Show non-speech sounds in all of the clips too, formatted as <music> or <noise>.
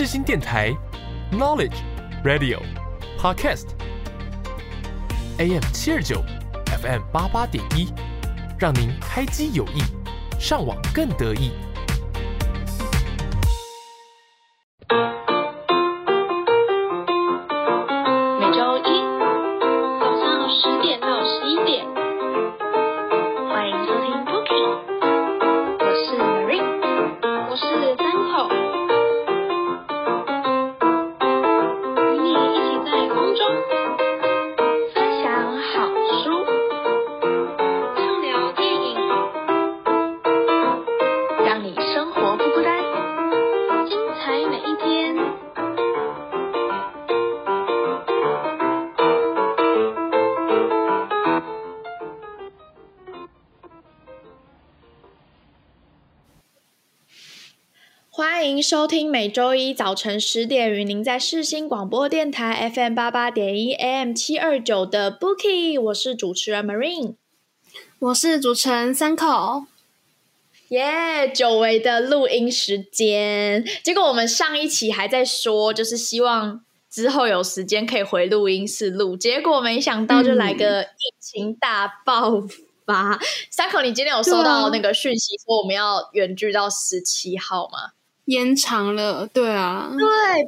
世新电台，Knowledge Radio Podcast AM 七二九 FM 八八点一，让您开机有意，上网更得意。收听每周一早晨十点与您在世新广播电台 FM 八八点一 AM 七二九的 Bookie，我是主持人 Marine。我是主持人三口，耶久违的录音时间，结果我们上一期还在说，就是希望之后有时间可以回录音室录，结果没想到就来个疫情大爆发。三口，你今天有收到那个讯息说我们要远距到十七号吗？延长了，对啊，对，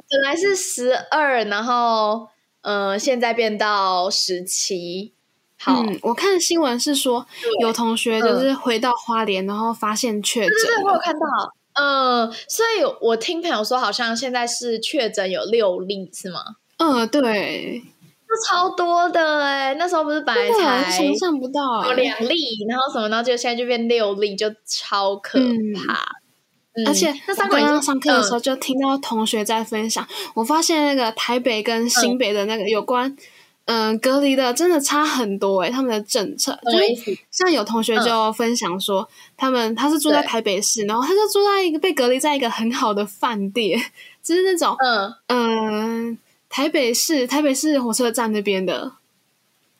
本来是十二，然后呃，现在变到十七。好，嗯，我看新闻是说有同学就是回到花莲，然后发现确诊对对，我有，看到。嗯，所以我听朋友说，好像现在是确诊有六例，是吗？嗯，对，这超多的哎、那时候不是本来才想象不到两例，然后什么，然后就现在就变六例，就超可怕。嗯而且那刚刚上课的时候嗯就听到同学在分享，我发现那个台北跟新北的那个有关。嗯，隔离的真的差很多诶、他们的政策就？像有同学就分享说，他们他是住在台北市，然后他就住在一个被隔离在一个很好的饭店，就是那种嗯嗯，台北市台北市火车站那边的，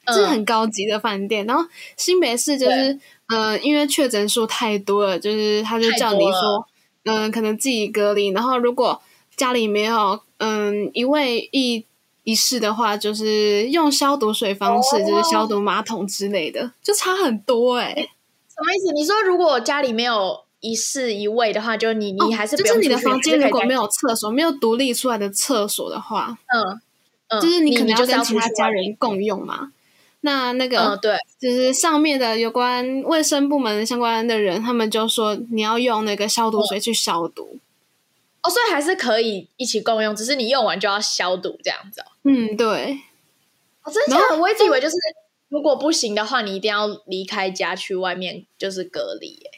嗯就是很高级的饭店。然后新北市就是，嗯，因为确诊数太多了，就是他就叫你说，嗯，可能自己隔离。然后如果家里没有嗯一位一一室的话，就是用消毒水方式，哦就是消毒马桶之类的，就差很多哎、什么意思？你说如果家里没有一室一卫的话，就你你还是哦就是你的房间如果没有有厕所，没有独立出来的厕所的话，嗯嗯，就是你可能就是要跟其他家人共用嘛。那那个、嗯对，就是上面的有关卫生部门相关的人，他们就说你要用那个消毒水去消毒。哦，所以还是可以一起共用，只是你用完就要消毒这样子哦。嗯，对，哦，真的？我一直以为就是如果不行的话，你一定要离开家去外面就是隔离耶。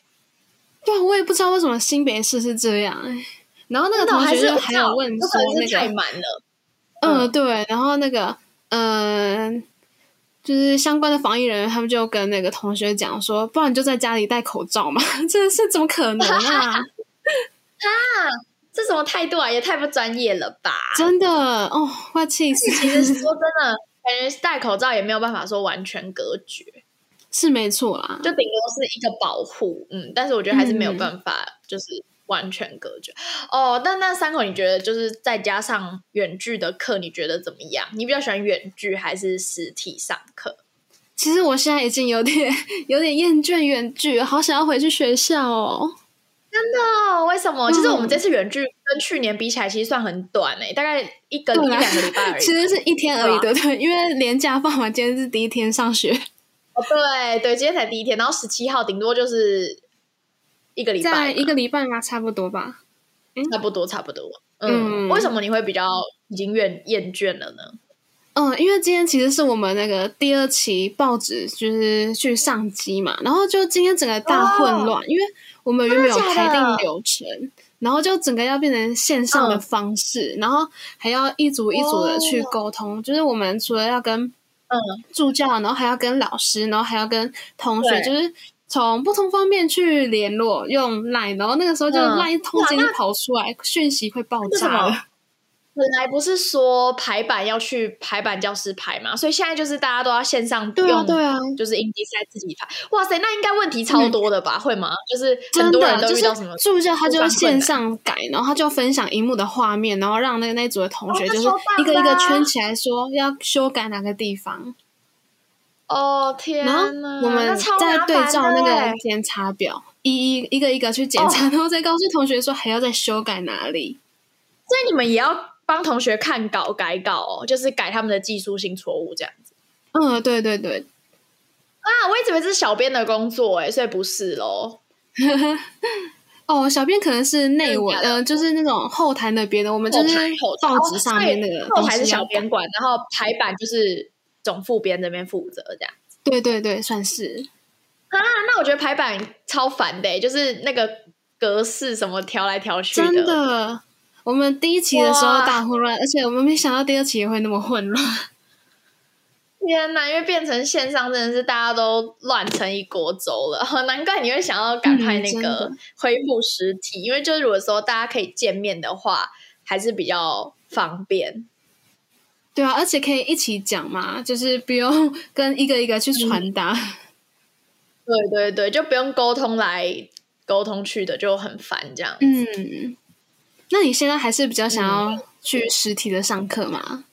对啊，我也不知道为什么新北市是这样、欸。然后那个同学就还有问说那个，太满了。嗯、嗯对，然后那个，嗯、就是相关的防疫人员，他们就跟那个同学讲说，不然你就在家里戴口罩嘛，<laughs> 这是怎么可能啊？<laughs> 啊这什么态度啊？也太不专业了吧！真的哦，快气死！其实说真的，感觉戴口罩也没有办法说完全隔绝，是没错啦，就顶多是一个保护。嗯，但是我觉得还是没有办法，就是完全隔绝。哦，那那三口，你觉得就是再加上远距的课，你觉得怎么样？你比较喜欢远距还是实体上课？其实我现在已经有点 <laughs> 有点厌倦远距，好想要回去学校哦。真的，为什么？嗯其实我们这次远距跟去年比起来，其实算很短诶、大概一个一对啊两个礼拜而已。其实是一天而已，对对？因为连假放完，今天是第一天上学，哦，对对，今天才第一天，然后十七号顶多就是一个礼拜，在一个礼拜吗，差不多吧。差不多差不多。嗯，嗯。为什么你会比较已经厌厌倦了呢？嗯，因为今天其实是我们那个第二期报纸就是去上机嘛，然后就今天整个大混乱，因为我们原本有排定流程，然后就整个要变成线上的嗯方式，然后还要一组一组的去沟通，就是我们除了要跟嗯。助教，然后还要跟老师，然后还要跟同学，就是从不同方面去联络，用 Line，然后那个时候就嗯 Line 通知哇那跑出来，讯息会爆炸了。本来不是说排版要去排版教室排嘛，所以现在就是大家都要线上对啊用，对啊就是印第赛自己排。哇塞，那应该问题超多的吧？会吗？就是很真多人都遇到什么？助教，他就会线上改，然后他就分享荧幕的画面，然后让那那组的同学就是一个一个圈起来说要修改哪个地方，哦天然后哪！我们那超再对照那个检查表，一一一个一个去检哦查，然后再告诉同学说还要再修改哪里。所以你们也要帮同学看稿改稿哦，就是改他们的技术性错误这样子嗯，对对对，啊。我一直以为这是小编的工作哎，所以不是喽。<laughs> 哦，小编可能是内文，真的假的呃，就是那种后台那边的，我们就是报纸上面那个哦后台是小编管，然后排版就是总副编这边负责这样。对对对，算是。啊，那我觉得排版超烦的欸，就是那个格式什么调来调去真的，我们第一期的时候大混乱，而且我们没想到第二期也会那么混乱。<laughs> 天哪！因为变成线上，真的是大家都乱成一锅粥了。<laughs> 难怪你会想要赶快那个恢复实体，因为就是如果说大家可以见面的话，还是比较方便。对啊，而且可以一起讲嘛，就是不用跟一个一个去传达。对对对，就不用沟通来沟通去的，就很烦这样。嗯，那你现在还是比较想嗯要去实体的上课吗？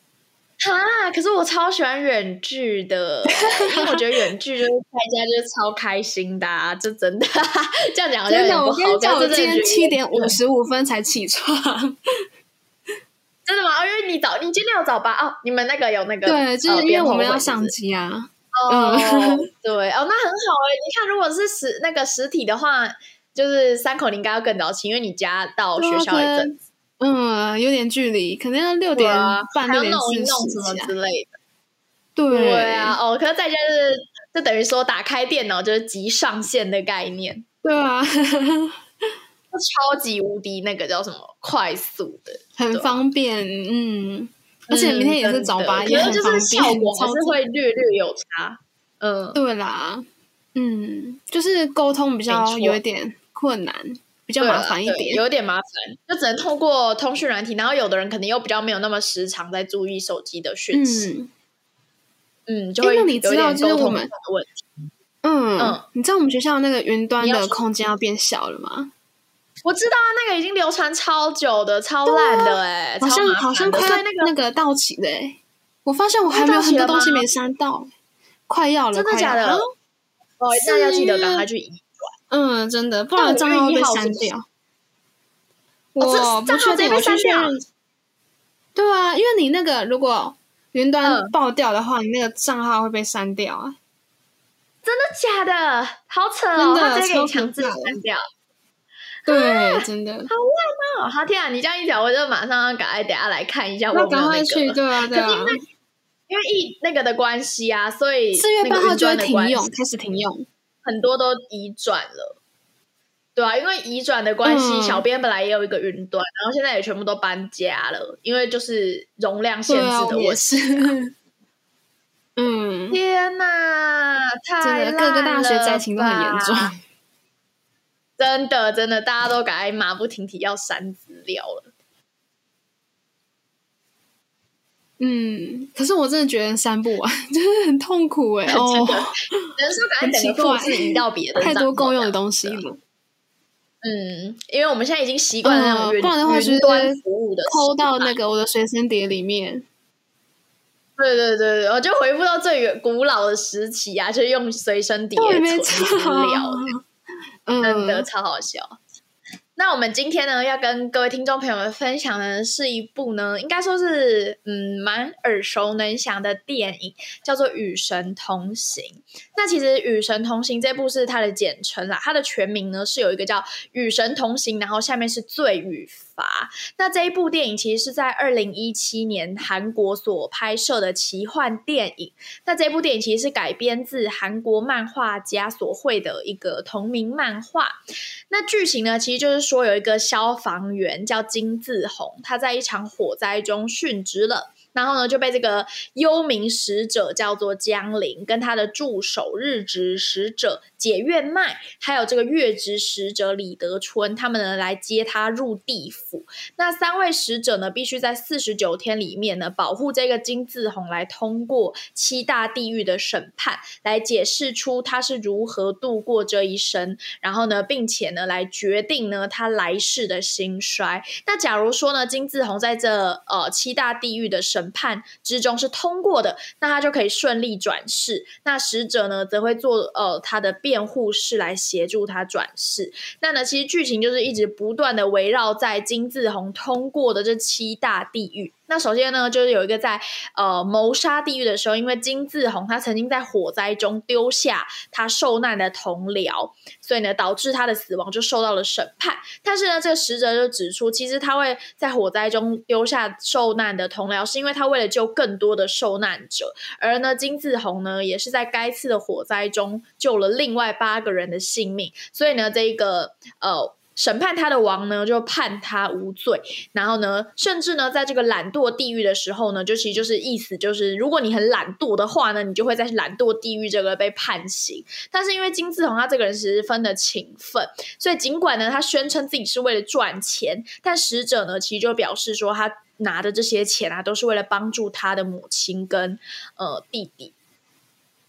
哈，可是我超喜欢远距的，<laughs> 因为我觉得远距就是在家就是超开心的、啊，这真的 <laughs> 这样讲好像有点不好。我今天七点五十五分才起床。真的吗？哦，因为你早，你今天有早八哦，你们那个有那个对，就是呃因为我们要上机啊。哦，嗯 <laughs> 对哦，那很好哎。你看，如果是实那个实体的话，就是三口你应该要更早起，因为你家到学校一阵子，嗯，有点距离，可能要六点半、还六点四要弄一弄十什么之。类的。对对啊，，哦，可是在家就是就等于说打开电脑就是即上线的概念，对啊，就超级无敌那个叫什么快速的，很方便。嗯，而且明天也是早八，嗯也是就是效便。果还是会略略有差。嗯，对啦，嗯，就是沟通比较有一点困难，比较麻烦一点。有点麻烦，就只能通过通讯软体，然后有的人可能又比较没有那么时常在注意手机的讯息，嗯嗯，就会你知道点沟通的问题。嗯嗯你知道我们学校那个云端的空间要变小了吗？我知道啊，那个已经流传超久的，超烂的哎、好像好像快那个那个到期的欸我发现我还没有很多东西没删到，快要了，真的假的哦，那要记得是赶快去移。嗯，真的，不然账号会被删掉。我不确定，我去确。对啊，因为你那个如果云端嗯爆掉的话，你那个账号会被删掉啊。真的假的？好扯哦！真的他直接给你强制删掉。<laughs> 对，真的。哦，好天啊！你这样一讲，我就马上要赶快等下来看一下我那有有那个。赶快去，对啊，对啊因。为因为疫那个的关系啊，所以四月八号就会停用，开始停用。很多都移转了。对啊，因为移转的关系，嗯小编本来也有一个云端，然后现在也全部都搬家了，因为就是容量限制的我也问题。是。<laughs> 嗯，天哪，太真的，各个大学了灾情都很严重。吧真的，真的，大家都赶快马不停蹄要删资料了。嗯，可是我真的觉得删不完，<laughs> 就是很痛苦 <laughs> 哎、哦，只能说赶快等个很奇怪复制移到别的太多共用的东西了，嗯，因为我们现在已经习惯了那种不然的话就是云端服务的抠到那个。我的随身碟里面。对对对对，我就回复到最远古老的时期啊，就用随身碟对，存没资料，，真的嗯，超好笑。那我们今天呢，要跟各位听众朋友们分享的是一部呢，应该说是嗯蛮耳熟能详的电影，叫做《与神同行》。那其实《与神同行》这部是它的简称啦，它的全名呢是有一个叫《与神同行》，然后下面是罪与罚。法那这一部电影其实是在二零一七年韩国所拍摄的奇幻电影。那这部电影其实是改编自韩国漫画家所绘的一个同名漫画。那剧情呢，其实就是说有一个消防员叫金志宏，他在一场火灾中殉职了。然后呢，就被这个幽冥使者叫做江陵，跟他的助手日职使者解月脉，还有这个月职使者李德春，他们呢来接他入地府。那三位使者呢，必须在四十九天里面呢，保护这个金字红来通过七大地狱的审判，来解释出他是如何度过这一生，然后呢，并且呢，来决定呢他来世的兴衰。那假如说呢，金字红在这呃七大地狱的审审判之中是通过的，那他就可以顺利转世。那使者呢，则会做呃他的辩护士来协助他转世。那呢，其实剧情就是一直不断的围绕在金志红通过的这七大地狱。那首先呢，就是有一个在呃谋杀地狱的时候，因为金志红他曾经在火灾中丢下他受难的同僚，所以呢导致他的死亡就受到了审判。但是呢，这个使者就指出，其实他会在火灾中丢下受难的同僚，是因为他为了救更多的受难者。而呢，金志红呢也是在该次的火灾中救了另外八个人的性命，所以呢，这一个呃。审判他的王呢，就判他无罪。然后呢，甚至呢，在这个懒惰地狱的时候呢，就其实就是意思就是，如果你很懒惰的话呢，你就会在懒惰地狱这个被判刑。但是因为金志宏他这个人十分的勤奋，所以尽管呢他宣称自己是为了赚钱，但使者呢其实就表示说，他拿的这些钱啊，都是为了帮助他的母亲跟呃弟弟。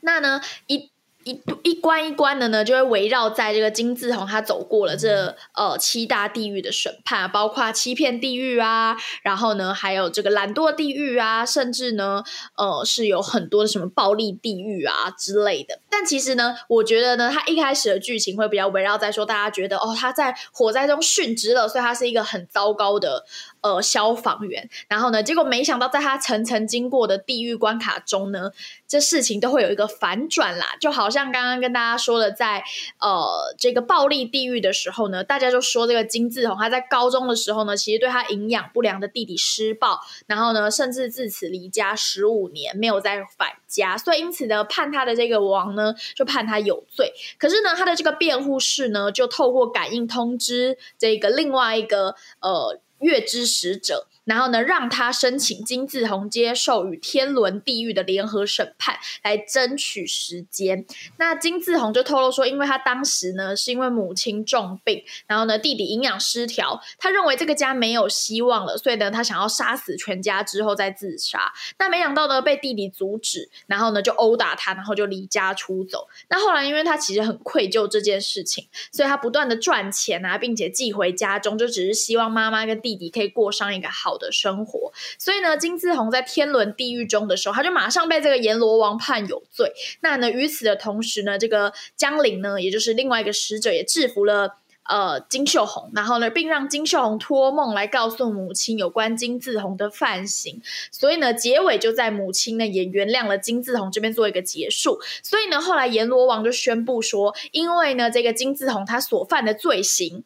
那呢一。一一关一关的呢，就会围绕在这个金志宏他走过了这呃七大地狱的审判，包括欺骗地狱啊，然后呢还有这个懒惰地狱啊，甚至呢呃是有很多的什么暴力地狱啊之类的。但其实呢，我觉得呢，他一开始的剧情会比较围绕在说，大家觉得哦他在火灾中殉职了，所以他是一个很糟糕的。呃，消防员，然后呢，结果没想到在他层层经过的地狱关卡中呢，这事情都会有一个反转啦。就好像刚刚跟大家说的，在呃这个暴力地狱的时候呢，大家就说这个金志宏他在高中的时候呢，其实对他营养不良的弟弟施暴，然后呢，甚至自此离家十五年，没有再返家，所以因此呢，判他的这个王呢，就判他有罪。可是呢，他的这个辩护士呢，就透过感应通知这个另外一个呃。月之使者。然后呢，让他申请金字红接受与天伦地狱的联合审判，来争取时间。那金字红就透露说，因为他当时呢是因为母亲重病，然后呢弟弟营养失调，他认为这个家没有希望了，所以呢他想要杀死全家之后再自杀。那没想到呢被弟弟阻止，然后呢就殴打他，然后就离家出走。那后来因为他其实很愧疚这件事情，所以他不断的赚钱啊，并且寄回家中，就只是希望妈妈跟弟弟可以过上一个好。的生活，所以呢，金志宏在天伦地狱中的时候，他就马上被这个阎罗王判有罪。那呢，与此的同时呢，这个江陵呢，也就是另外一个使者，也制服了呃金秀红，然后呢，并让金秀红托梦来告诉母亲有关金志宏的犯行。所以呢，结尾就在母亲呢也原谅了金志宏这边做一个结束。所以呢，后来阎罗王就宣布说，因为呢，这个金志宏他所犯的罪行。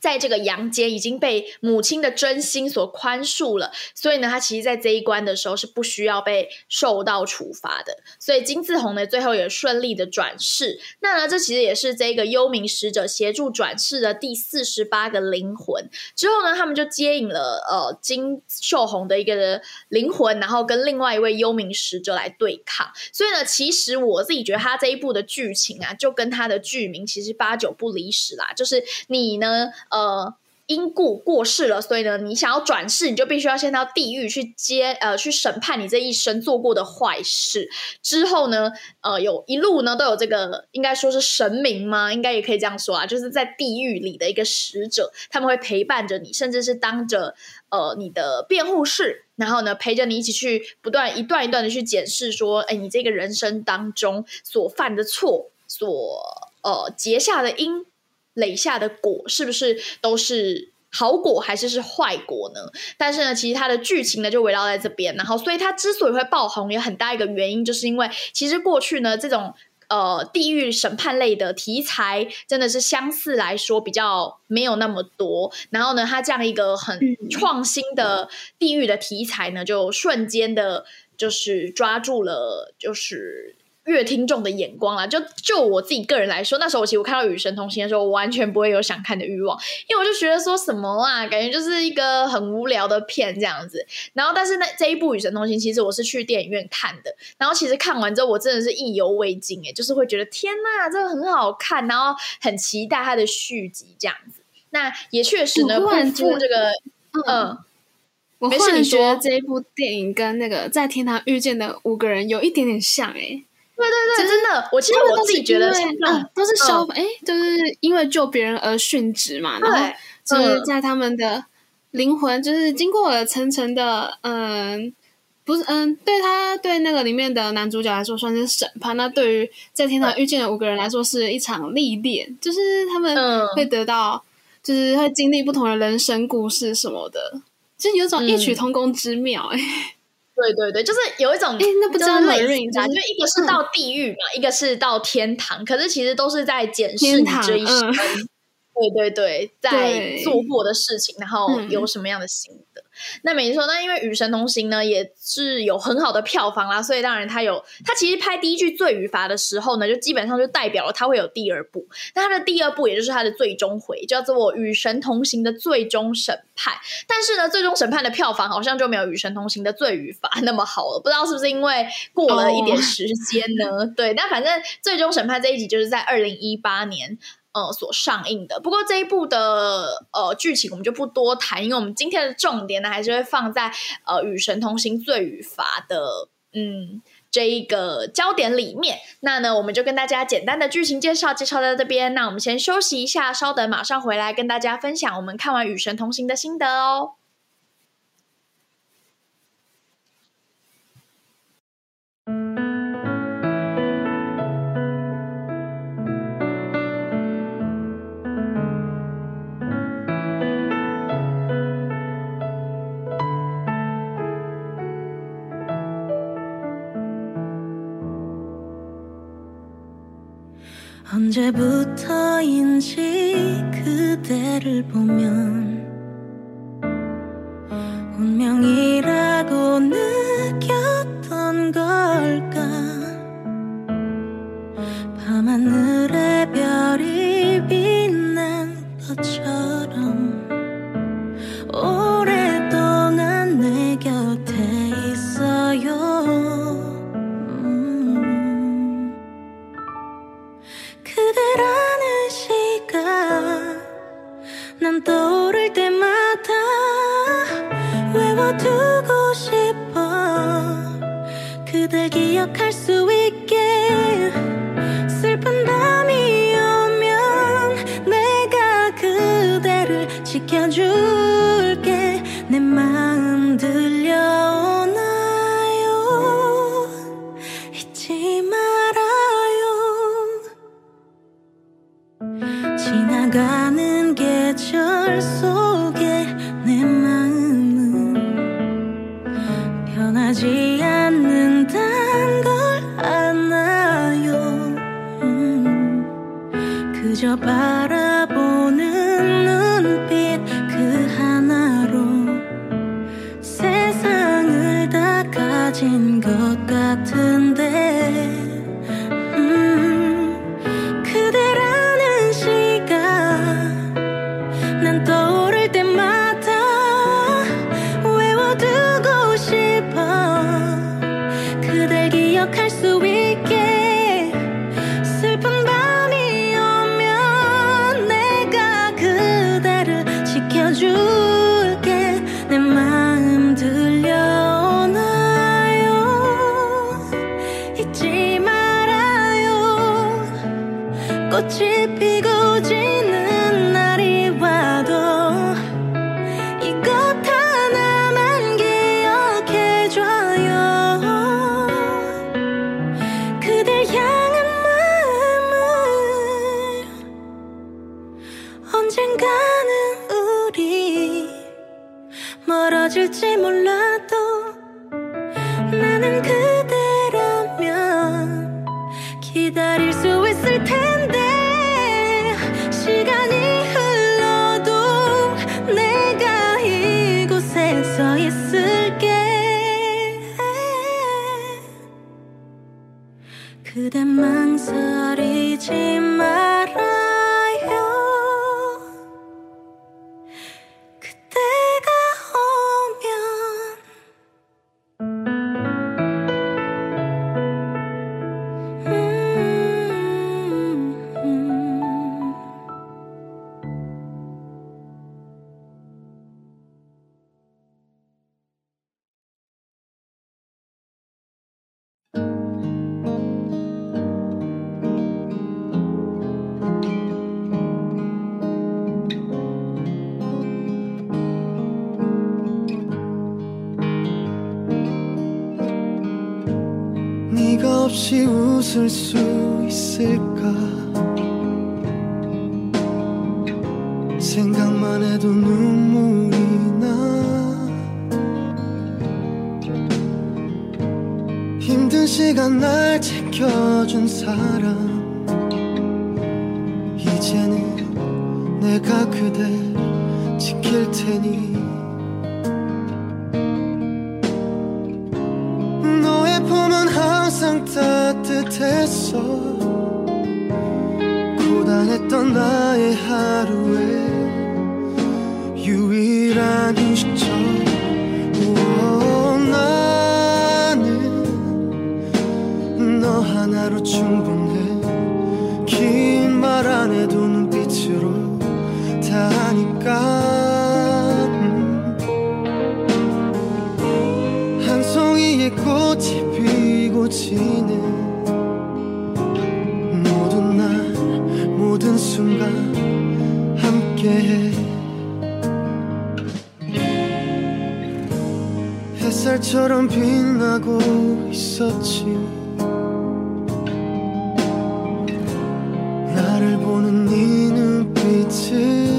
在这个阳间已经被母亲的真心所宽恕了，所以呢，他其实，在这一关的时候是不需要被受到处罚的。所以金志红呢，最后也顺利的转世。那呢，这其实也是这个幽冥使者协助转世的第四十八个灵魂。之后呢，他们就接引了呃金秀红的一个灵魂，然后跟另外一位幽冥使者来对抗。所以呢，其实我自己觉得他这一部的剧情啊，就跟他的剧名其实八九不离十啦，就是你呢。呃，因故过世了，所以呢，你想要转世，你就必须要先到地狱去接呃，去审判你这一生做过的坏事。之后呢，呃，有一路呢都有这个，应该说是神明吗？应该也可以这样说啊，就是在地狱里的一个使者，他们会陪伴着你，甚至是当着呃你的辩护士，然后呢陪着你一起去不断一段一段的去检视，说，哎，你这个人生当中所犯的错，所呃结下的因。累下的果是不是都是好果还是是坏果呢？但是呢，其实它的剧情呢就围绕在这边，然后所以它之所以会爆红，有很大一个原因，就是因为其实过去呢这种呃地狱审判类的题材真的是相似来说比较没有那么多，然后呢，它这样一个很创新的地狱的题材呢，就瞬间的就是抓住了就是。乐听众的眼光啦，就就我自己个人来说，那时候我其实我看到《与神同行》的时候，我完全不会有想看的欲望，因为我就觉得说什么啊，感觉就是一个很无聊的片这样子。然后，但是那这一部《与神同行》，其实我是去电影院看的。然后，其实看完之后，我真的是意犹未尽，哎，就是会觉得天呐，这个很好看，然后很期待它的续集这样子。那也确实呢，不我忽然觉得负这个，嗯，我忽然觉得这一部电影跟那个在天堂遇见的五个人有一点点像诶、对对对，真的，我其实我自己觉得嗯都是消哎、就是因为救别人而殉职嘛，然后对就是嗯。在他们的灵魂，就是经过了层层的嗯。不是，嗯，对他对那个里面的男主角来说算是审判，那对于在天堂遇见的五个人来说是一场历练，就是他们嗯。会得到，就是会经历不同的人生故事什么的，就是有种异曲嗯。同工之妙、哎、对对对，就是有一种，诶那不知道就是类 Marine 似啊，就就是一个是到地狱嘛，一个是到天堂，可是其实都是在检视这一生。嗯对对对，在做过的事情，然后嗯有什么样的心得？那没错，那因为《与神同行》呢也是有很好的票房啦，所以当然它有，它其实拍第一句《罪与罚》的时候呢，就基本上就代表了它会有第二部。那它的第二部也就是它的最终回，叫做《与神同行》的最终审判。但是呢，最终审判的票房好像就没有《与神同行》的《罪与罚》那么好了，不知道是不是因为过了一点哦时间呢？对，但反正最终审判这一集就是在二零一八年。呃，所上映的。不过这一部的呃剧情我们就不多谈，因为我们今天的重点呢，还是会放在呃《与神同行：罪与罚》的嗯这一个焦点里面。那呢，我们就跟大家简单的剧情介绍介绍到这边。那我们先休息一下，稍等，马上回来跟大家分享我们看完《与神同行》的心得哦。 언제부터인지 그대를 보면 운명이라고 느 기다릴 수 하나로 충분해. 긴 말 안 해도 눈빛으로 다 하니까. 음. 한 송이의 꽃이 피고 지는 모든 날 모든 순간 함께해. 햇살처럼 빛나고 있었지 비치는 이 네 눈빛이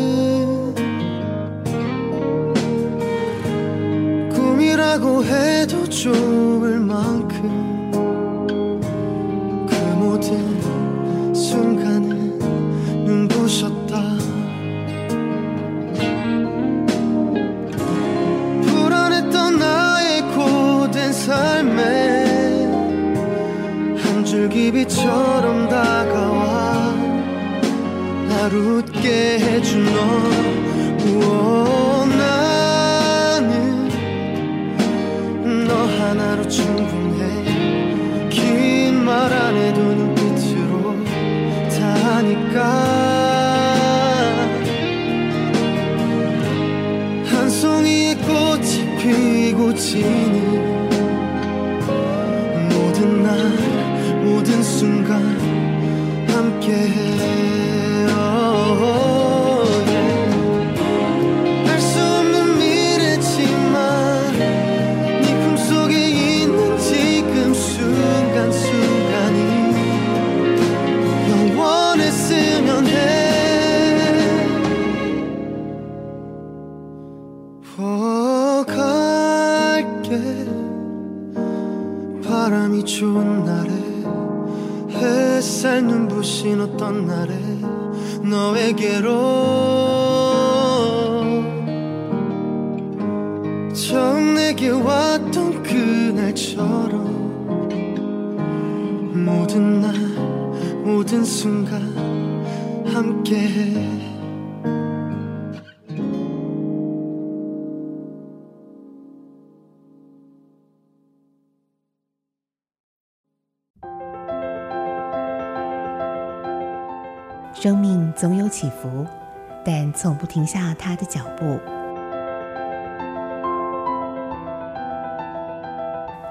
他的脚步。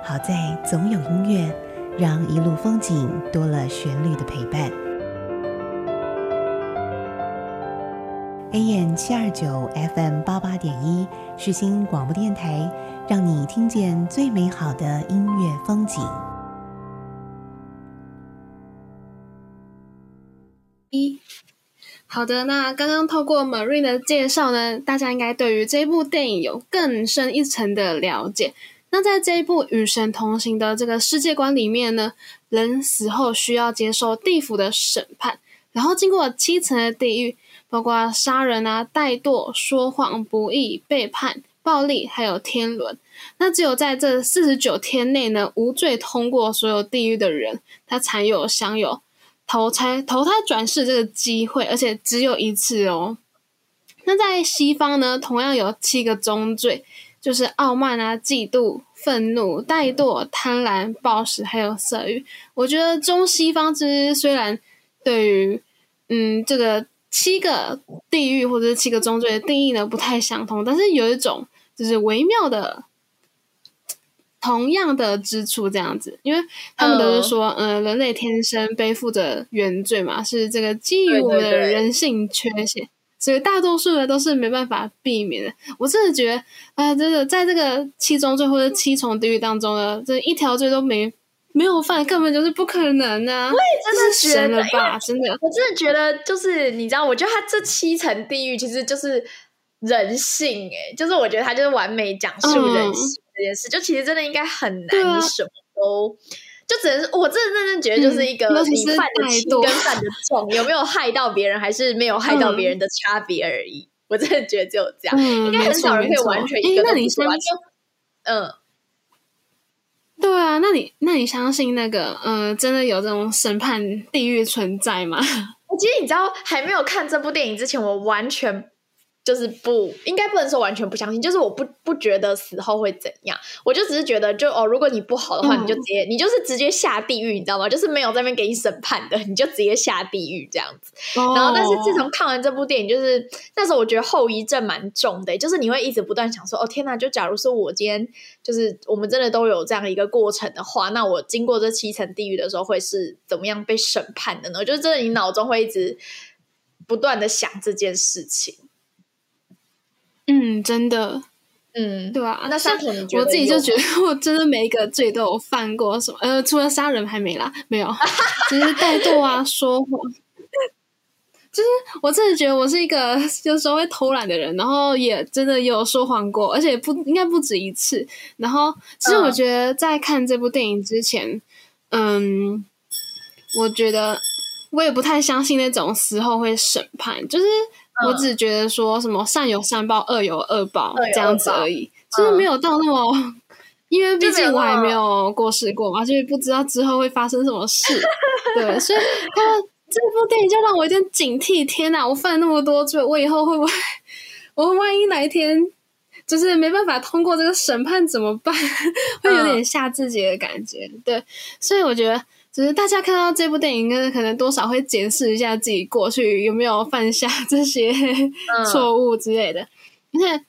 好在总有音乐，让一路风景多了旋律的陪伴。AM 七二九 FM 八八点一，世新广播电台，让你听见最美好的音乐风景。一，好的，那刚刚透过 Marine 的介绍呢，大家应该对于这部电影有更深一层的了解。那在这一部《与神同行》的这个世界观里面呢，人死后需要接受地府的审判，然后经过七层的地狱，包括杀人啊、怠惰、说谎、不义、背叛、暴力，还有天伦。那只有在这四十九天内呢，无罪通过所有地狱的人，他才有享有投胎投胎转世这个机会，而且只有一次哦。那在西方呢，同样有七个宗罪，就是傲慢啊、嫉妒、愤怒、怠惰、贪婪、暴食，还有色欲。我觉得中西方之虽然对于嗯这个七个地狱或者是七个宗罪的定义呢不太相同，但是有一种就是微妙的。同样的支出，这样子，因为他们都是说，呃，人类天生背负着原罪嘛，是这个基于我们的人性缺陷，所以大多数人都是没办法避免的。我真的觉得，啊、真的在这个七宗罪或者七重地狱当中呢，这一条罪都没没有犯，根本就是不可能啊！我也真的觉得吧？真的，我真的觉得，就是你知道，我觉得他这七层地狱其实就是人性、欸，就是我觉得他就是完美讲述人性这件事，就其实真的应该很难，对啊你什么都。就只能是，我真的认真觉得，就是一个你犯的轻跟犯的重，有没有害到别人，还是没有害到别人的差别而已。我真的觉得只有这样，嗯，应该很少人可以完全一个都哎那你不做完相信？嗯，对啊，那你那你相信那个呃，真的有这种审判地狱存在吗？<laughs> 我其实你知道，还没有看这部电影之前，我完全就是不应该不能说完全不相信，就是我不不觉得死后会怎样，我就只是觉得就哦，如果你不好的话，嗯你就直接你就是直接下地狱，你知道吗？就是没有在那边给你审判的，你就直接下地狱这样子。然然后，但是自从看完这部电影，就是那时候我觉得后遗症蛮重的，就是你会一直不断想说，哦天哪！就假如说我今天就是我们真的都有这样一个过程的话，那我经过这七层地狱的时候会是怎么样被审判的呢？就是真的，你脑中会一直不断的想这件事情。嗯，真的，嗯，对啊。那像三头你我自己就觉得，我真的每一个罪都有犯过什么，呃，除了杀人还没啦，没有，<laughs> 只是怠惰啊，说谎。就是我真的觉得我是一个有时候会偷懒的人，然后也真的有说谎过，而且不应该不止一次。然后，其实我嗯觉得在看这部电影之前，嗯，我觉得我也不太相信那种死后会审判，就是我只觉得说什么善有善报，恶有恶报这样子而已，就是没有到那么。因为毕竟我还没有过世过嘛，就是不知道之后会发生什么事，对，所以 <laughs> 他这部电影就让我有点警惕。天哪，我犯了那么多罪，我以后会不会，我万一哪一天就是没办法通过这个审判怎么办？<laughs> 会有点吓自己的感觉。对，所以我觉得，就是大家看到这部电影，跟可能多少会检视一下自己过去有没有犯下这些错误之类的，而且。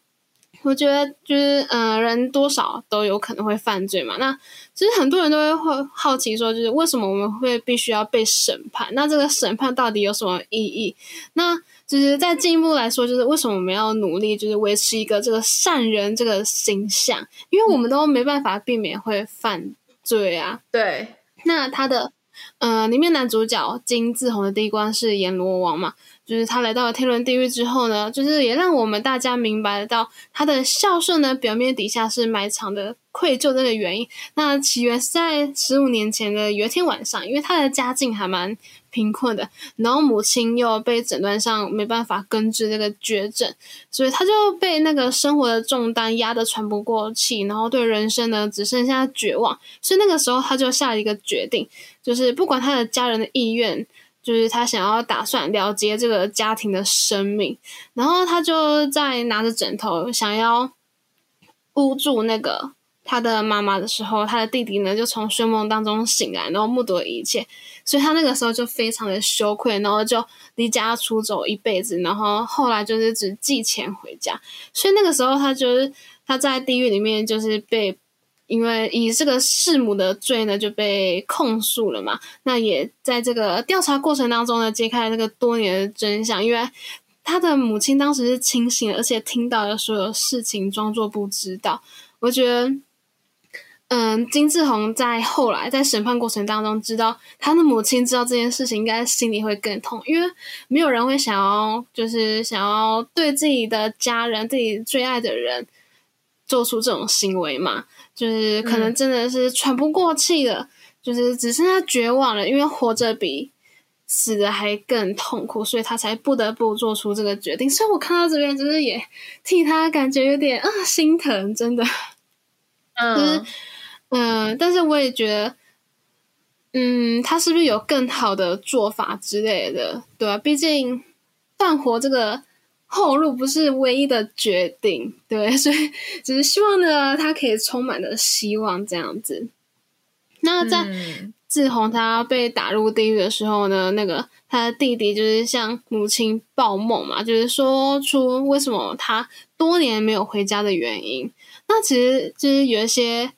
我觉得就是，呃，人多少都有可能会犯罪嘛。那其实很多人都会会好奇说，就是为什么我们会必须要被审判？那这个审判到底有什么意义？那就是再进一步来说，就是为什么我们要努力，就是维持一个这个善人这个形象？因为我们都没办法避免会犯罪啊。对，那他的呃，里面男主角金志宏的第一关是阎罗王嘛，就是他来到了天伦地狱之后呢，就是也让我们大家明白到他的孝顺呢，表面底下是埋藏的愧疚这个原因。那起源是在十五年前的有一天晚上，因为他的家境还蛮贫困的，然后母亲又被诊断上没办法根治这个绝症，所以他就被那个生活的重担压得喘不过气，然后对人生呢只剩下绝望。所以那个时候他就下了一个决定，就是不管他的家人的意愿。就是他想要打算了结这个家庭的生命，然后他就在拿着枕头想要捂住那个他的妈妈的时候，他的弟弟呢就从睡梦当中醒来，然后目睹了一切，所以他那个时候就非常的羞愧，然后就离家出走一辈子，然后后来就是只寄钱回家，所以那个时候他就是他在地狱里面就是被。因为以这个弑母的罪呢，就被控诉了嘛。那也在这个调查过程当中呢，揭开了这个多年的真相。因为他的母亲当时是清醒，而且听到了所有事情，装作不知道。我觉得，嗯，金志宏在后来在审判过程当中，知道他的母亲知道这件事情，应该心里会更痛，因为没有人会想要，就是想要对自己的家人、自己最爱的人做出这种行为嘛。就是可能真的是喘不过气了，就是只剩下绝望了，因为活着比死的还更痛苦，所以他才不得不做出这个决定。所以我看到这边，就是也替他感觉有点啊心疼，真的。<laughs> 就是嗯，嗯，但是我也觉得，嗯，他是不是有更好的做法之类的，对吧、毕竟断活这个后路不是唯一的决定，对，<laughs> 所以只是希望呢，他可以充满了希望这样子。那在嗯志宏他被打入地狱的时候呢，那个他的弟弟就是向母亲报梦嘛，就是说出为什么他多年没有回家的原因。那其实就是有一些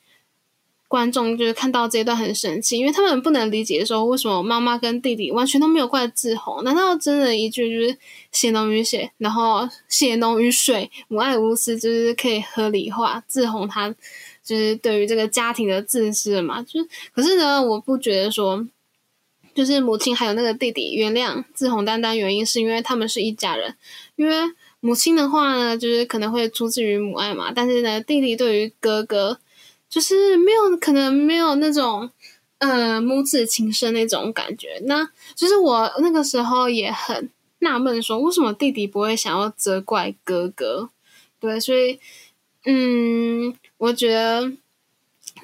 观众就是看到这一段很生气，因为他们不能理解说为什么妈妈跟弟弟完全都没有怪志宏，难道真的一句就是血浓于血，然后血浓于水，母爱无私，就是可以合理化志宏他就是对于这个家庭的自私嘛？就是可是呢，我不觉得说。就是母亲还有那个弟弟原谅志宏单单原因是因为他们是一家人，因为母亲的话呢，就是可能会出自于母爱嘛，但是呢，弟弟对于哥哥就是没有可能没有那种呃母子情深那种感觉。那就是我那个时候也很纳闷，说为什么弟弟不会想要责怪哥哥？对，所以嗯，我觉得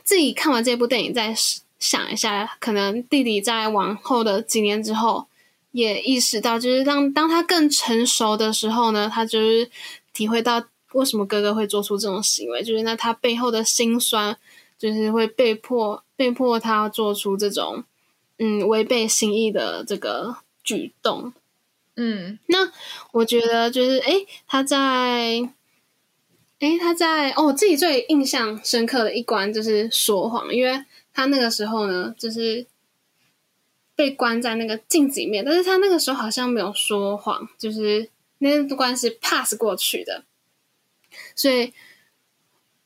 自己看完这部电影再想一下，可能弟弟在往后的几年之后，也意识到，就是当当他更成熟的时候呢，他就是体会到为什么哥哥会做出这种行为，就是那他背后的辛酸，就是会被迫被迫他做出这种嗯违背心意的这个举动。嗯，那我觉得就是诶，他在诶，他在哦，我自己最印象深刻的一关就是说谎，因为。他那个时候呢，就是被关在那个镜子里面，但是他那个时候好像没有说谎，就是那关是 pass 过去的。所以，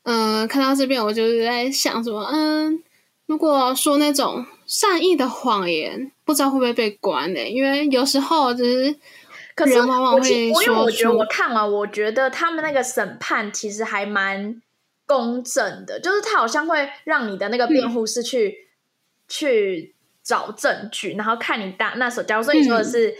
嗯，看到这边我就是在想说，嗯，如果说那种善意的谎言，不知道会不会被关呢？因为有时候就是可是往往会说，我觉得我看完，我觉得他们那个审判其实还蛮。公正的，就是他好像会让你的那个辩护师去去找证据，然后看你大那时候，假如说你说的是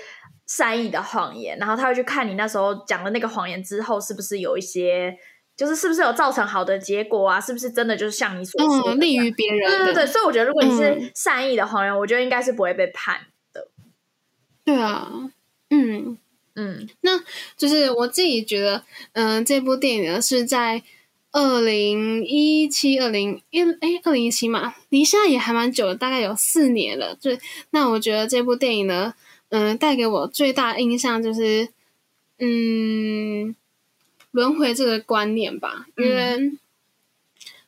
善意的谎言，然后他会去看你那时候讲的那个谎言之后，是不是有一些，就是是不是有造成好的结果啊？是不是真的就是像你所说的利于别人？对对对，所以我觉得如果你是善意的谎言，我觉得应该是不会被判的。对啊，嗯嗯，那就是我自己觉得，嗯，这部电影呢是在。二零一七、二零一哎，二零一七嘛，离现在也还蛮久了，大概有四年了。就那我觉得这部电影呢，嗯，带给我最大印象就是，嗯，轮回这个观念吧。因为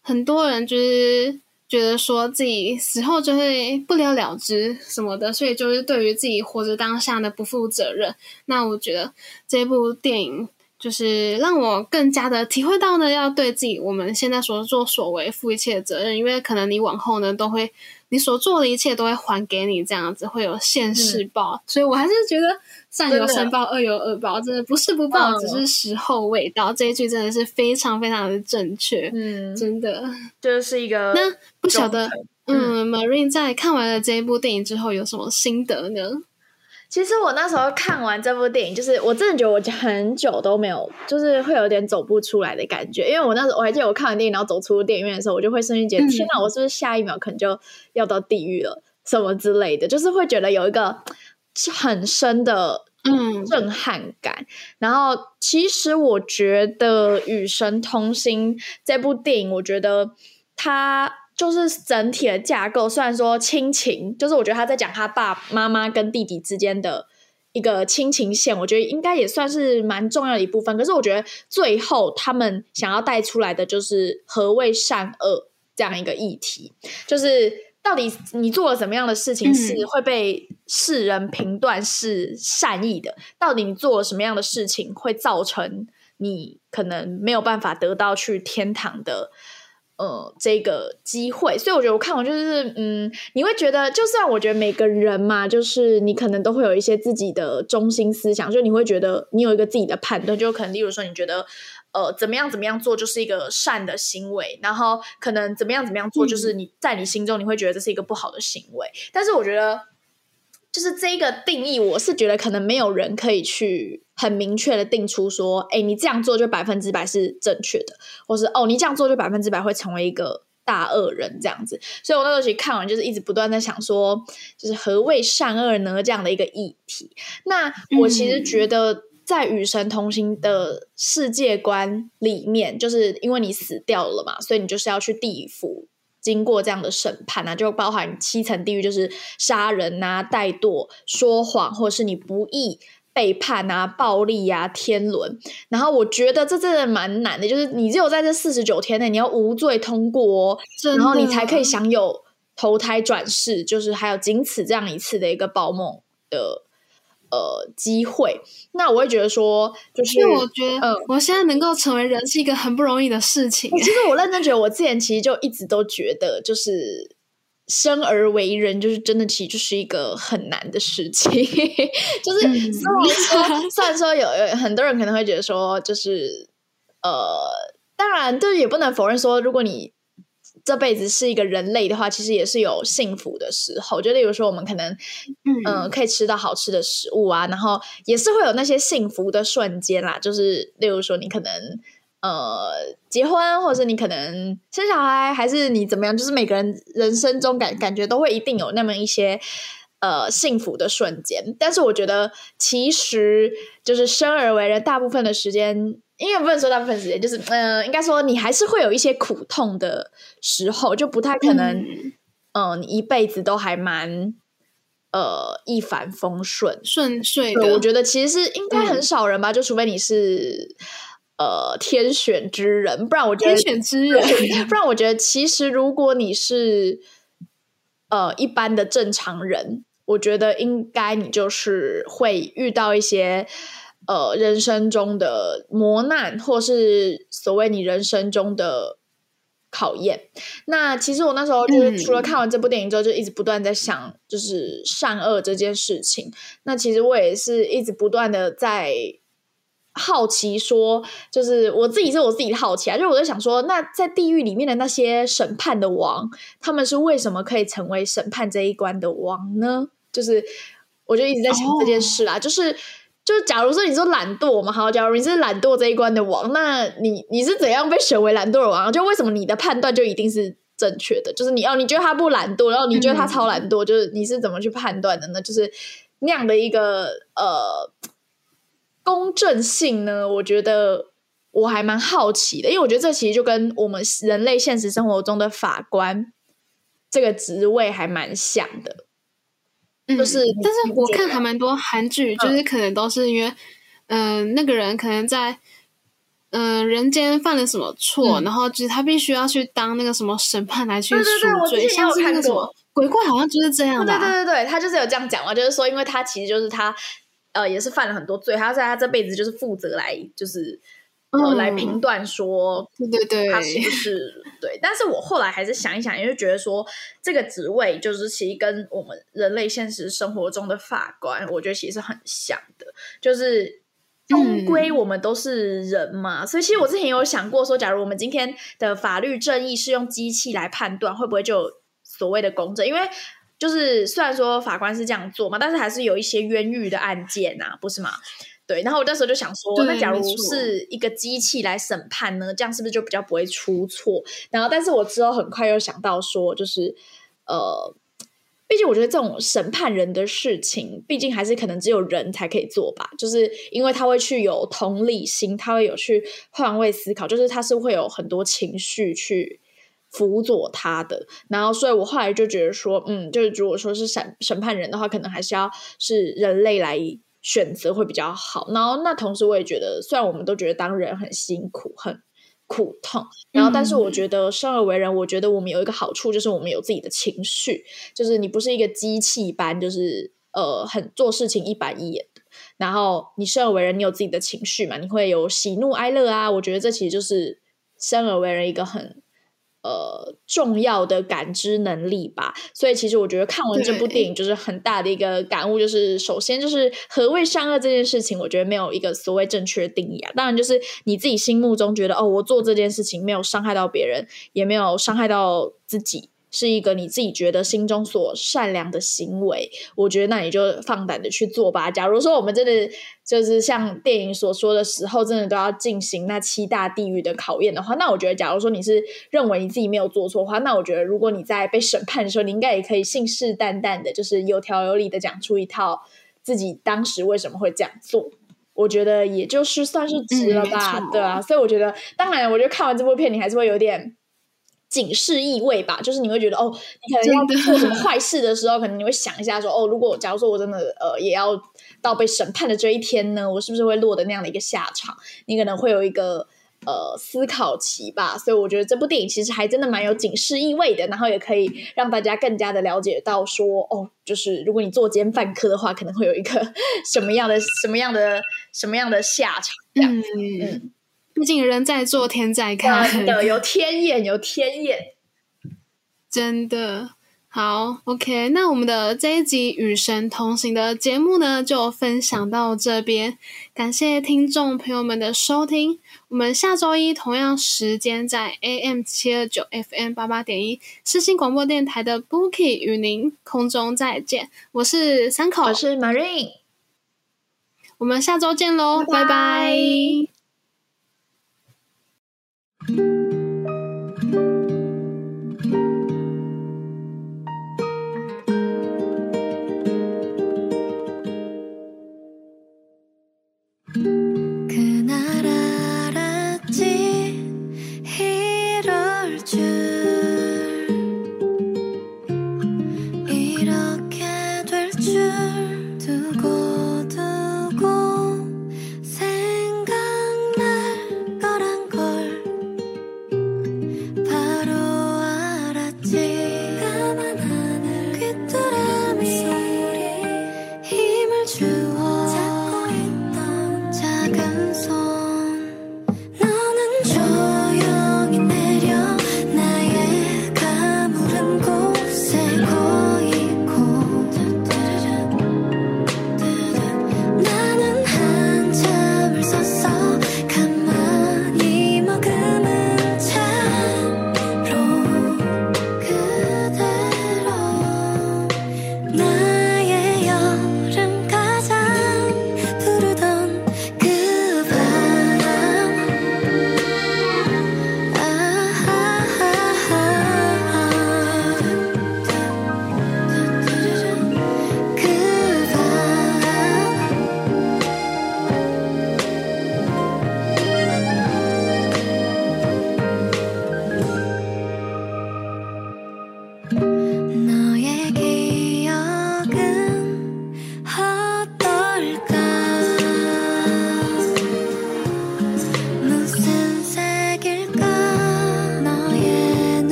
很多人就是觉得说自己死后就会不了了之什么的，所以就是对于自己活着当下的不负责任。那我觉得这部电影。就是让我更加的体会到呢，要对自己我们现在所作所为负一切责任，因为可能你往后呢都会，你所做的一切都会还给你，这样子会有现世报。所以我还是觉得善有善报，恶有恶报，真的不是不报，只是时候未到。这一句真的是非常非常的正确，嗯，真的，这是一个。那不晓得，嗯，Marine 在看完了这一部电影之后有什么心得呢？其实我那时候看完这部电影，就是我真的觉得我很久都没有，就是会有点走不出来的感觉。因为我那时候我还记得我看完电影，然后走出电影院的时候，我就会瞬间觉得，天哪，我是不是下一秒可能就要到地狱了，什么之类的，就是会觉得有一个很深的嗯震撼感。然后，其实我觉得《与神同行》这部电影，我觉得它。就是整体的架构，虽然说亲情，就是我觉得他在讲他爸妈妈跟弟弟之间的一个亲情线，我觉得应该也算是蛮重要的一部分。可是我觉得最后他们想要带出来的就是何谓善恶这样一个议题，就是到底你做了什么样的事情是会被世人评断是善意的？到底你做了什么样的事情会造成你可能没有办法得到去天堂的？呃，这个机会，所以我觉得我看完就是，嗯，你会觉得，就算我觉得每个人嘛，就是你可能都会有一些自己的中心思想，就你会觉得你有一个自己的判断，就可能例如说，你觉得呃，怎么样怎么样做就是一个善的行为，然后可能怎么样怎么样做就是你在你心中你会觉得这是一个不好的行为，但是我觉得。就是这个定义，我是觉得可能没有人可以去很明确的定出说，哎，你这样做就百分之百是正确的，或是哦，你这样做就百分之百会成为一个大恶人这样子。所以我那时候其实看完，就是一直不断在想说，就是何谓善恶呢？这样的一个议题。那我其实觉得，在与神同行的世界观里面，就是因为你死掉了嘛，所以你就是要去地府。经过这样的审判啊，就包含七层地狱，就是杀人啊、怠惰、说谎，或者是你不义背叛啊、暴力啊、天伦。然后我觉得这真的蛮难的，就是你只有在这四十九天内，你要无罪通过、哦，然后你才可以享有投胎转世，就是还有仅此这样一次的一个报梦的呃机会。那我会觉得说，就是我觉得嗯我现在能够成为人是一个很不容易的事情。其实我认真觉得，我之前其实就一直都觉得，就是生而为人，就是真的其实就是一个很难的事情。<laughs> 就是嗯虽然说，虽然说有有很多人可能会觉得说，就是呃，当然，就是也不能否认说，如果你这辈子是一个人类的话，其实也是有幸福的时候。就例如说，我们可能嗯嗯，可以吃到好吃的食物啊，然后也是会有那些幸福的瞬间啦。就是例如说，你可能呃结婚，或者是你可能生小孩，还是你怎么样，就是每个人人生中感感觉都会一定有那么一些呃幸福的瞬间。但是我觉得，其实就是生而为人，大部分的时间。因为不能说大部分时间，就是嗯、呃应该说你还是会有一些苦痛的时候，就不太可能，嗯嗯、你一辈子都还蛮呃一帆风顺。顺遂对，我的，觉得其实应该很嗯少人吧，就除非你是呃天选之人，不然我觉得天选之人。不然我觉得其实如果你是呃一般的正常人，我觉得应该你就是会遇到一些呃人生中的磨难，或是所谓你人生中的考验。那其实我那时候就是嗯除了看完这部电影之后，就一直不断在想，就是善恶这件事情。那其实我也是一直不断的在好奇说，就是我自己是我自己的好奇啊，就是我在想说，那在地狱里面的那些审判的王，他们是为什么可以成为审判这一关的王呢？就是我就一直在想这件事啦，就是。就是，假如说你说懒惰嘛，好，假如你是懒惰这一关的王，那你你是怎样被选为懒惰的王？就为什么你的判断就一定是正确的？就是你哦，你觉得他不懒惰，然后你觉得他超懒惰，就是你是怎么去判断的呢？就是那样的一个呃公正性呢？我觉得我还蛮好奇的，因为我觉得这其实就跟我们人类现实生活中的法官这个职位还蛮像的。嗯就是但是我看还蛮多韩剧，就是可能都是因为，嗯、那个人可能在，嗯、人间犯了什么错，嗯然后就是他必须要去当那个什么审判来去对对对赎罪，我之前有像是那个看过什么鬼怪，好像就是这样对的、啊。对对对对，他就是有这样讲嘛，就是说，因为他其实就是他呃也是犯了很多罪，他在他这辈子就是负责来就是呃、嗯来评断说对对对他是不是对。但是我后来还是想一想，因为觉得说这个职位就是其实跟我们人类现实生活中的法官，我觉得其实很像的，就是。终归我们都是人嘛，所以其实我之前有想过说，假如我们今天的法律正义是用机器来判断，会不会就所谓的公正？因为就是虽然说法官是这样做嘛，但是还是有一些冤狱的案件啊，不是吗？对，然后我那时候就想说，那假如是一个机器来审判呢，这样是不是就比较不会出错？然后，但是我之后很快又想到说，就是呃，毕竟我觉得这种审判人的事情，毕竟还是可能只有人才可以做吧，就是因为他会去有同理心，他会有去换位思考，就是他是会有很多情绪去。辅佐他的，然后所以我后来就觉得说，嗯，就是如果说是审审判人的话，可能还是要是人类来选择会比较好。然后那同时我也觉得，虽然我们都觉得当人很辛苦、很苦痛，然后但是我觉得生而为人，我觉得我们有一个好处，就是我们有自己的情绪，就是你不是一个机器般，就是呃很做事情一板一眼的。然后你生而为人，你有自己的情绪嘛？你会有喜怒哀乐啊。我觉得这其实就是生而为人一个很呃重要的感知能力吧。所以其实我觉得看完这部电影，就是很大的一个感悟，就是首先就是何谓善恶这件事情，我觉得没有一个所谓正确的定义啊。当然就是你自己心目中觉得哦，我做这件事情没有伤害到别人，也没有伤害到自己。是一个你自己觉得心中所善良的行为，我觉得那你就放胆的去做吧。假如说我们真的就是像电影所说的时候，真的都要进行那七大地狱的考验的话，那我觉得，假如说你是认为你自己没有做错的话，那我觉得，如果你在被审判的时候，你应该也可以信誓旦旦的，就是有条有理的讲出一套自己当时为什么会这样做。我觉得也就是算是值了吧，嗯对啊。所以我觉得，当然，我觉得看完这部片，你还是会有点警示意味吧，就是你会觉得哦，你可能要做什么坏事的时候，可能你会想一下说，哦，如果假如说我真的呃也要到被审判的这一天呢，我是不是会落得那样的一个下场？你可能会有一个呃思考期吧。所以我觉得这部电影其实还真的蛮有警示意味的，然后也可以让大家更加的了解到说，哦，就是如果你作奸犯科的话，可能会有一个 <laughs> 什么样的什么样的什么样的下场这样子。嗯，毕竟人在做天在真看，的有天眼，有天眼。真的好，OK。那我们的这一集《与神同行》的节目呢，就分享到这边。感谢听众朋友们的收听，我们下周一同样时间在 AM 七二九 FM 八八点一世新广播电台的 Bookie 与您空中再见。我是三口，我是 Marine。我们下周见喽，拜拜拜拜 thank you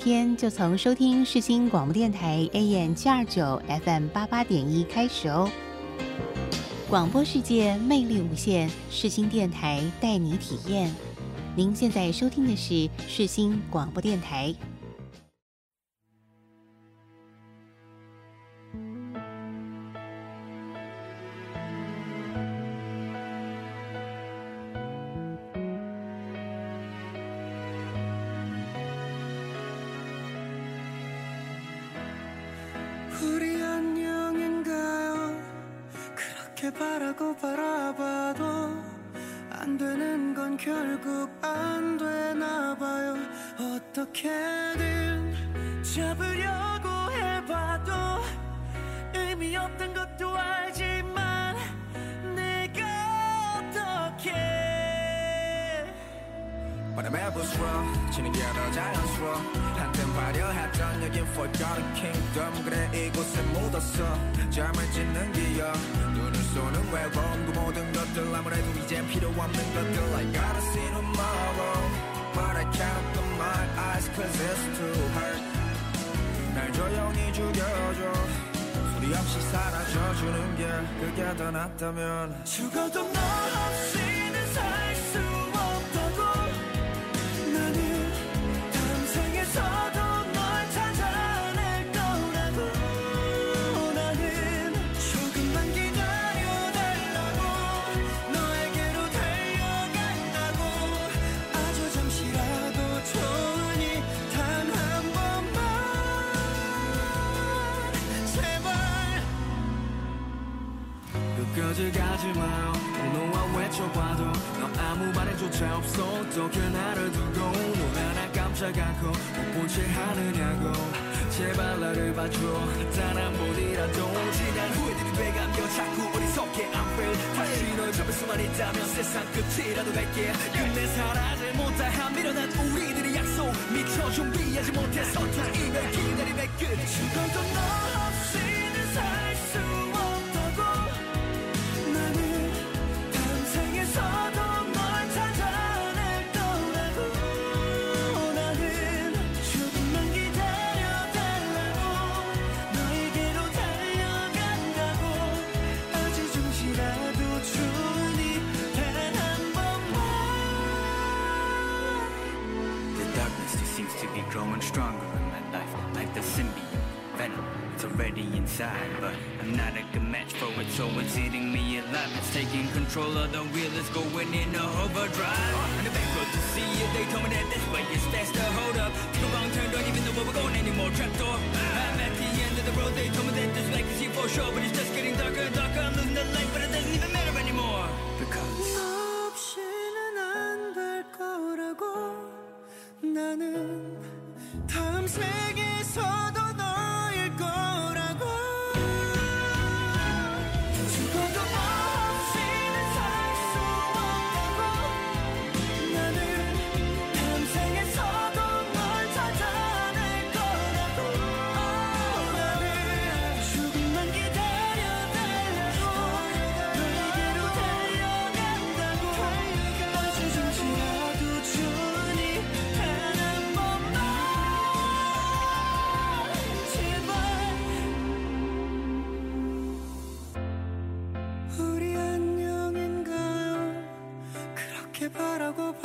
天就从收听世新广播电台 AM 七二九 FM 八八点一开始哦。广播世界魅力无限，世新电台带你体验。您现在收听的是世新广播电台。 우리 안녕인가요? 그렇게 바라고 바라봐도 안 되는 건 결국 안 되나 봐요. 어떻게든 잡으려고 해봐도 의미 없던 것도 바람에 부스러 치는 게 더 자연스러워. 한땐 화려했던 여긴 forgotten kingdom. 그래 이곳에 묻었어. 잠을 짓는 기억 눈을 쏘는 외로움. 그 모든 것들 아무래도 이젠 필요 없는 것들. I gotta see tomorrow. But I can't open my eyes cause it's too hurt 날 조용히 죽여줘. 소리 없이 사라져주는 게 그게 더 낫다면. 죽어도 너 없이 마요 너와 외쳐봐도 너 아무 반응조차 없어. 어떻게 나를 두고 눈 하나 깜짝 않고 못본채 하느냐고. 제발 나를 봐줘. 단한 번이라도 지난 후회들이 돼가며 자꾸 어리석게. I'm real 다시 널 잡을 수만 있다면 세상 끝이라도 갈게. 근데 사라질 못할 미련한 우리들의 약속. 미처 준비하지 못해서 다 이별 기다림의 끝. 죽어도 너 venom. It's already inside, but I'm not a good match for it, so it's eating me alive. It's taking control of the wheel, it's going in a overdrive. On the back road to see it, they told me that this way is faster. Hold up, take a wrong turn, don't even know where we're going anymore. Trapdoor, I'm at the end of the road. They told me that this light is here for sure, but it's just getting darker and darker. I'm losing the light, but it doesn't even matter anymore because. 너 없이는 안 될 거라고 나는 다음 생에서도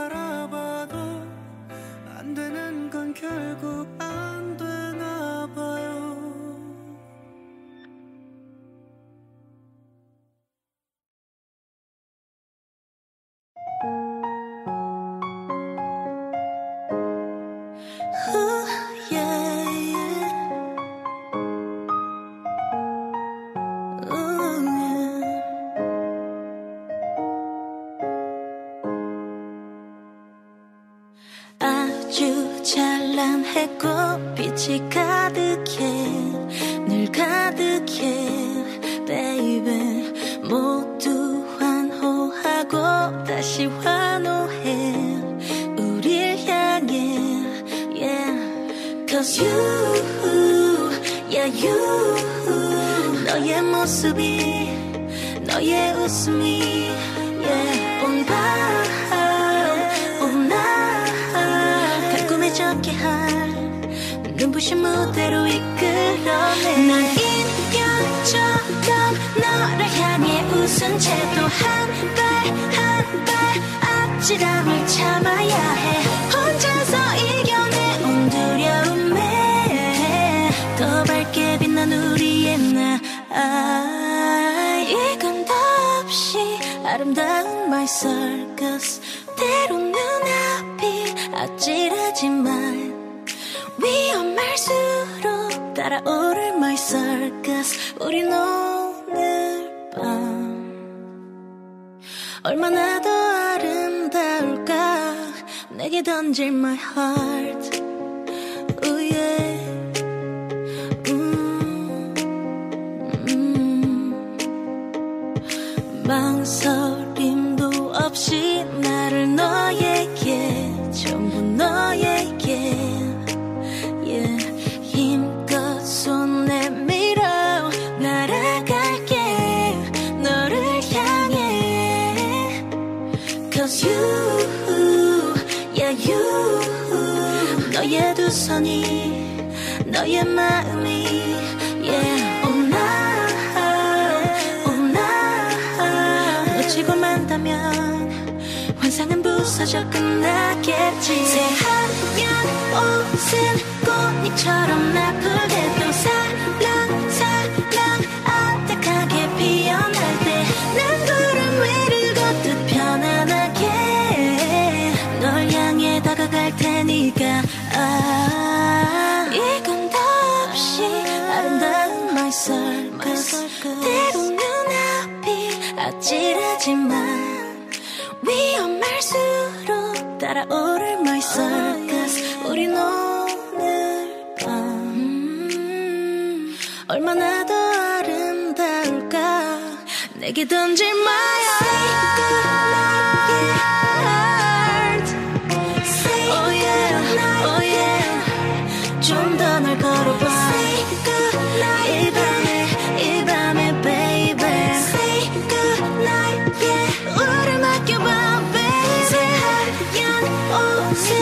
바라봐도 안 되는 건 결국 안되 망설임도 없이 나를 너에게 전부 너에게. yeah. 힘껏 손 내밀어 날아갈게. 너를 향해. Cause you yeah you. 너의 두 손이 너의 마음 만다면 환상은 부서져 끝나겠지. 새하얀 옷은 꽃잎처럼 나쁘게도 살랑 살랑 아득하게 피어날 때 난 구름 위를 걷듯 편안하게 널 향해 다가갈 테니까. 아 이건 더없이 아름다운 my circus 때론 눈앞이 아찔하지만 따라오를 my circus. 우린 오늘 밤. 음, 얼마나 더 아름다울까? 내게 던질 my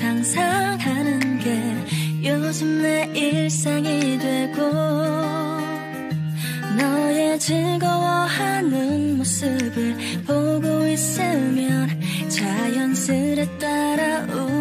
상상하는 게 요즘 내 일상이 되고 너의 즐거워하는 모습을 보고 있으면 자연스레 따라 웃